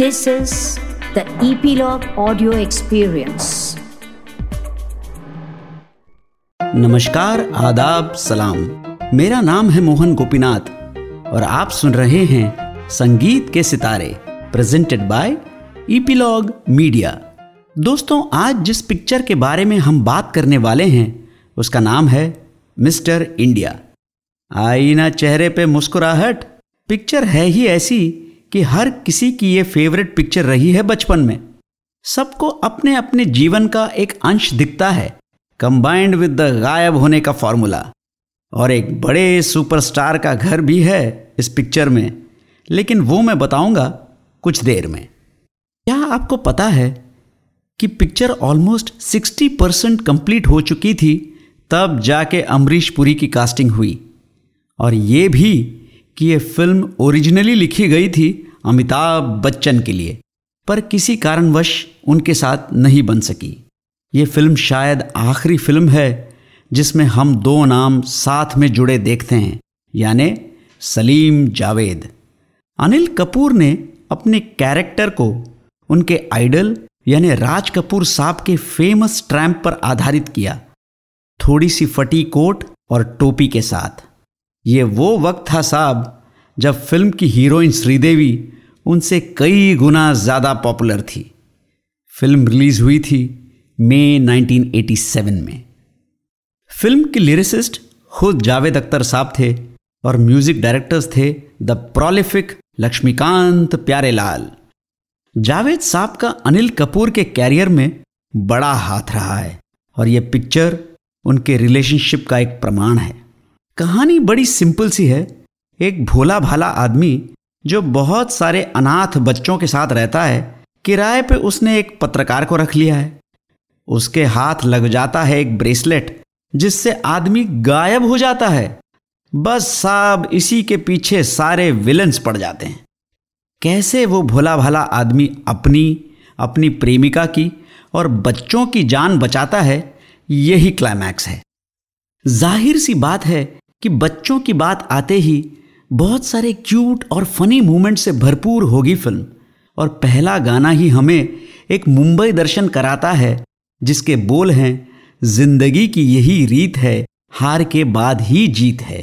This is the Epilogue Audio Experience. नमस्कार, आदाब, सलाम। मेरा नाम है मोहन गोपीनाथ और आप सुन रहे हैं संगीत के सितारे प्रेजेंटेड बाय ईपीलॉग मीडिया दोस्तों, आज जिस पिक्चर के बारे में हम बात करने वाले हैं, उसका नाम है मिस्टर इंडिया। आई ना चेहरे पे मुस्कुराहट। पिक्चर है ही ऐसी कि हर किसी की ये फेवरेट पिक्चर रही है बचपन में। सबको अपने अपने जीवन का एक अंश दिखता है कंबाइंड विद द गायब होने का फॉर्मूला और एक बड़े सुपरस्टार का घर भी है इस पिक्चर में। लेकिन वो मैं बताऊँगा कुछ देर में। क्या आपको पता है कि पिक्चर ऑलमोस्ट 60 परसेंट कंप्लीट हो चुकी थी, तब जाके अमरीश पुरी की कास्टिंग हुई। और ये भी कि ये फ़िल्म ओरिजिनली लिखी गई थी अमिताभ बच्चन के लिए, पर किसी कारणवश उनके साथ नहीं बन सकी। ये फ़िल्म शायद आखिरी फ़िल्म है जिसमें हम दो नाम साथ में जुड़े देखते हैं, यानी सलीम जावेद। अनिल कपूर ने अपने कैरेक्टर को उनके आइडल, यानी राज कपूर साहब के फ़ेमस ट्रैम्प पर आधारित किया। थोड़ी सी फटी कोट और टोपी के साथ। ये वो वक्त था साहब जब फ़िल्म की हीरोइन श्रीदेवी उनसे कई गुना ज़्यादा पॉपुलर थी। फ़िल्म रिलीज़ हुई थी मई 1987 में। फ़िल्म के लिरिसिस्ट खुद जावेद अख्तर साहब थे और म्यूज़िक डायरेक्टर्स थे द प्रोलिफिक लक्ष्मीकांत प्यारेलाल। जावेद साहब का अनिल कपूर के कैरियर में बड़ा हाथ रहा है और यह पिक्चर उनके रिलेशनशिप का एक प्रमाण है। कहानी बड़ी सिंपल सी है। एक भोला भाला आदमी जो बहुत सारे अनाथ बच्चों के साथ रहता है, किराए पे उसने एक पत्रकार को रख लिया है। उसके हाथ लग जाता है एक ब्रेसलेट, जिससे आदमी गायब हो जाता है। बस साहब, इसी के पीछे सारे विलन्स पड़ जाते हैं। कैसे वो भोला भाला आदमी अपनी अपनी प्रेमिका की और बच्चों की जान बचाता है, यही क्लाइमैक्स है। ज़ाहिर सी बात है कि बच्चों की बात आते ही बहुत सारे क्यूट और फनी मूवमेंट से भरपूर होगी फ़िल्म और पहला गाना ही हमें एक मुंबई दर्शन कराता है, जिसके बोल हैं, ज़िंदगी की यही रीत है, हार के बाद ही जीत है।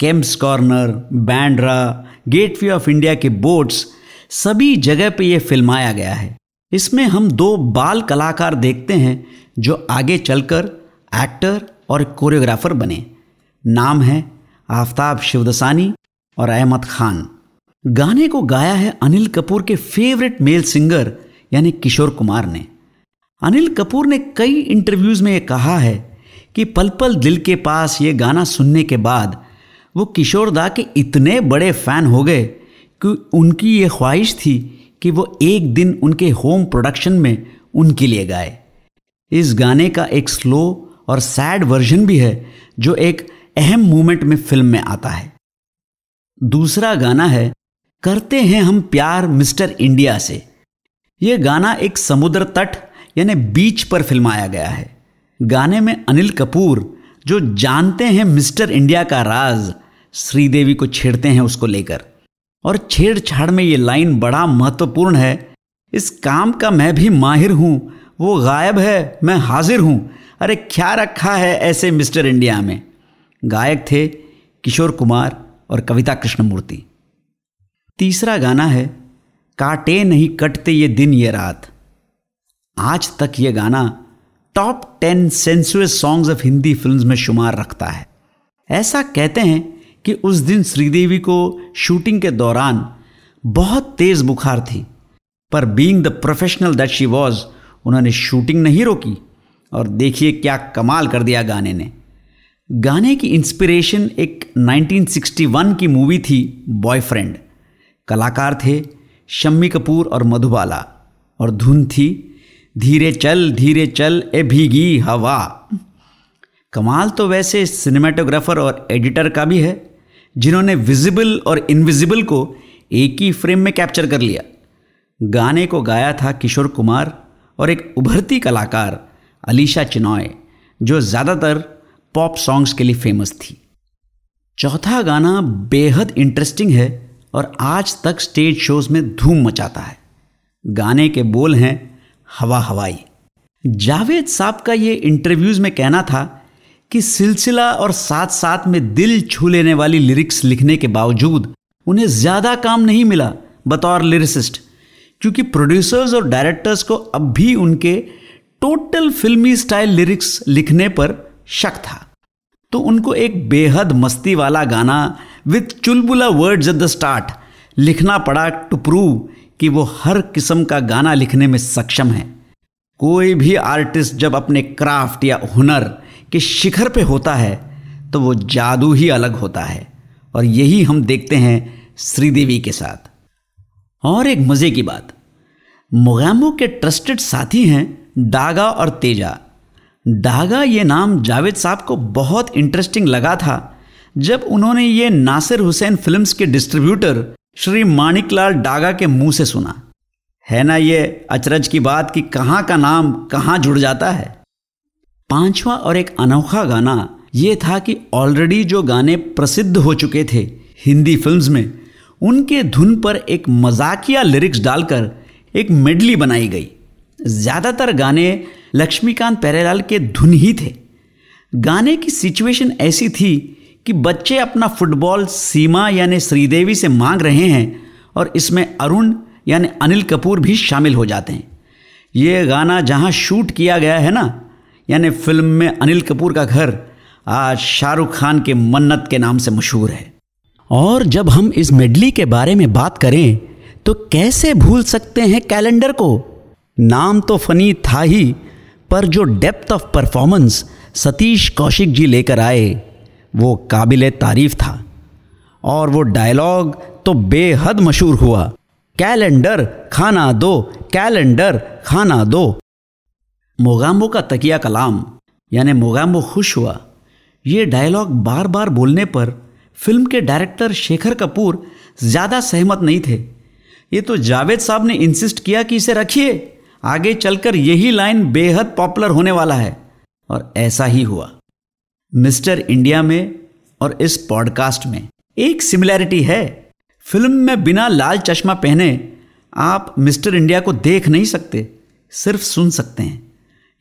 Kemps Corner Bandra Gateway of India के बोट्स सभी जगह पे ये फिल्माया गया है। इसमें हम दो बाल कलाकार देखते हैं, जो आगे चलकर एक्टर और कोरियोग्राफर बने। नाम है आफ्ताब शिवदसानी और अहमद खान। गाने को गाया है अनिल कपूर के फेवरेट मेल सिंगर यानी किशोर कुमार ने। अनिल कपूर ने कई इंटरव्यूज़ में ये कहा है कि पल पल दिल के पास ये गाना सुनने के बाद वो किशोर दा के इतने बड़े फ़ैन हो गए कि उनकी ये ख्वाहिश थी कि वो एक दिन उनके होम प्रोडक्शन में उनके लिए गाए। इस गाने का एक स्लो और सैड वर्जन भी है, जो एक अहम मोमेंट में फ़िल्म में आता है। दूसरा गाना है, करते हैं हम प्यार मिस्टर इंडिया से। यह गाना एक समुद्र तट, यानी बीच पर फिल्माया गया है। गाने में अनिल कपूर, जो जानते हैं मिस्टर इंडिया का राज, श्रीदेवी को छेड़ते हैं उसको लेकर। और छेड़छाड़ में ये लाइन बड़ा महत्वपूर्ण है। इस काम का मैं भी माहिर हूँ, वो गायब है, मैं हाजिर हूँ। अरे क्या रखा है ऐसे मिस्टर इंडिया में? गायक थे किशोर कुमार और कविता कृष्णमूर्ति। तीसरा गाना है, काटे नहीं कटते ये दिन ये रात। आज तक ये गाना top ten sensuous songs of Hindi films में शुमार रखता है। ऐसा कहते हैं कि उस दिन श्रीदेवी को शूटिंग के दौरान बहुत तेज बुखार थी, पर being the professional that she was उन्होंने शूटिंग नहीं रोकी और देखिए क्या कमाल कर दिया गाने ने। गाने की इंस्पिरेशन एक 1961 की मूवी थी बॉयफ्रेंड कलाकार थे शम्मी कपूर और मधुबाला और धुन थी, धीरे चल धीरे चल, ए भीगी हवा। कमाल तो वैसे सिनेमाटोग्राफर और एडिटर का भी है, जिन्होंने विजिबल और इनविजिबल को एक ही फ्रेम में कैप्चर कर लिया। गाने को गाया था किशोर कुमार और एक उभरती कलाकार अलीशा चिनॉय, जो ज़्यादातर पॉप सॉन्ग्स के लिए फ़ेमस थी। चौथा गाना बेहद इंटरेस्टिंग है और आज तक स्टेज शोज़ में धूम मचाता है। गाने के बोल हैं, हवा हवाई। जावेद साहब का ये इंटरव्यूज़ में कहना था कि सिलसिला और साथ साथ में दिल छू लेने वाली लिरिक्स लिखने के बावजूद उन्हें ज़्यादा काम नहीं मिला, बतौर लिरिसिस्ट क्योंकि प्रोड्यूसर्स और डायरेक्टर्स को अब भी उनके टोटल फिल्मी स्टाइल लिरिक्स लिखने पर शक था। तो उनको एक बेहद मस्ती वाला गाना विथ चुलबुला वर्ड्स एट द स्टार्ट लिखना पड़ा टू प्रूव कि वो हर किस्म का गाना लिखने में सक्षम है। कोई भी आर्टिस्ट जब अपने क्राफ्ट या हुनर के शिखर पे होता है तो वो जादू ही अलग होता है। और यही हम देखते हैं श्रीदेवी के साथ। और एक मज़े की बात। मोगैम्बो के ट्रस्टेड साथी हैं डागा और तेजा। डागा ये नाम जावेद साहब को बहुत इंटरेस्टिंग लगा था, जब उन्होंने ये नासिर हुसैन फिल्म्स के डिस्ट्रीब्यूटर श्री माणिकलाल डागा के मुँह से सुना। है ना ये अचरज की बात कि कहाँ का नाम कहाँ जुड़ जाता है? पांचवा और एक अनोखा गाना ये था कि ऑलरेडी जो गाने प्रसिद्ध हो चुके थे हिंदी फिल्म्स में, उनके धुन पर एक मजाकिया लिरिक्स डालकर एक मेडली बनाई गई। ज़्यादातर गाने लक्ष्मीकांत प्यारेलाल के धुन ही थे। गाने की सिचुएशन ऐसी थी कि बच्चे अपना फुटबॉल सीमा यानी श्रीदेवी से मांग रहे हैं और इसमें अरुण यानी अनिल कपूर भी शामिल हो जाते हैं। ये गाना जहाँ शूट किया गया है ना, यानी फ़िल्म में अनिल कपूर का घर, आज शाहरुख खान के मन्नत के नाम से मशहूर है। और जब हम इस मेडली के बारे में बात करें तो कैसे भूल सकते हैं कैलेंडर को? नाम तो फनी था ही पर जो depth of performance Satish Kaushik ji लेकर आए, वो काबिल तारीफ़ था। और वो डायलॉग तो बेहद मशहूर हुआ। कैलेंडर खाना दो, कैलेंडर खाना दो। मोगाम्बो का तकिया कलाम, यानी मोगाम्बो खुश हुआ। ये डायलॉग बार बार बोलने पर फ़िल्म के डायरेक्टर शेखर कपूर ज़्यादा सहमत नहीं थे। ये तो जावेद साहब ने इंसिस्ट किया कि इसे रखिए। आगे चलकर यही लाइन बेहद पॉपुलर होने वाला है। और ऐसा ही हुआ। मिस्टर इंडिया में और इस पॉडकास्ट में। एक सिमिलैरिटी है। फ़िल्म में बिना लाल चश्मा पहने आप मिस्टर इंडिया को देख नहीं सकते, सिर्फ़ सुन सकते हैं।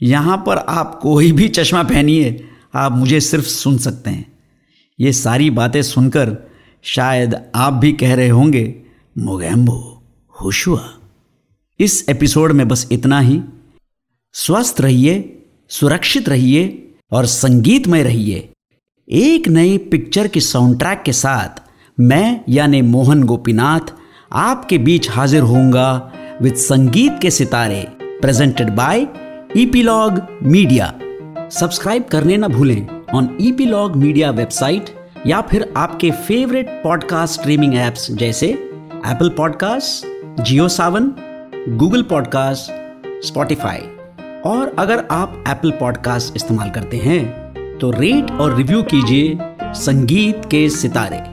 यहाँ पर आप कोई भी चश्मा पहनिए, आप मुझे सिर्फ़ सुन सकते हैं। ये सारी बातें सुनकर शायद आप भी कह रहे होंगे, मोगैम्बो हुआ इस एपिसोड में बस इतना ही। स्वस्थ रहिए, सुरक्षित रहिए और संगीतमय रहिए। एक नई पिक्चर की साउंड ट्रैक के साथ मैं, यानी मोहन गोपीनाथ, आपके बीच हाजिर होऊँगा विद संगीत के सितारे presented by Epilogue media subscribe करने ना भूलें ऑन ईपीलॉग मीडिया वेबसाइट या फिर आपके फेवरेट पॉडकास्ट स्ट्रीमिंग एप्स जैसे Apple podcast Jio Saavn Google podcast Spotify और अगर आप एप्पल पॉडकास्ट इस्तेमाल करते हैं तो रेट और रिव्यू कीजिए संगीत के सितारे।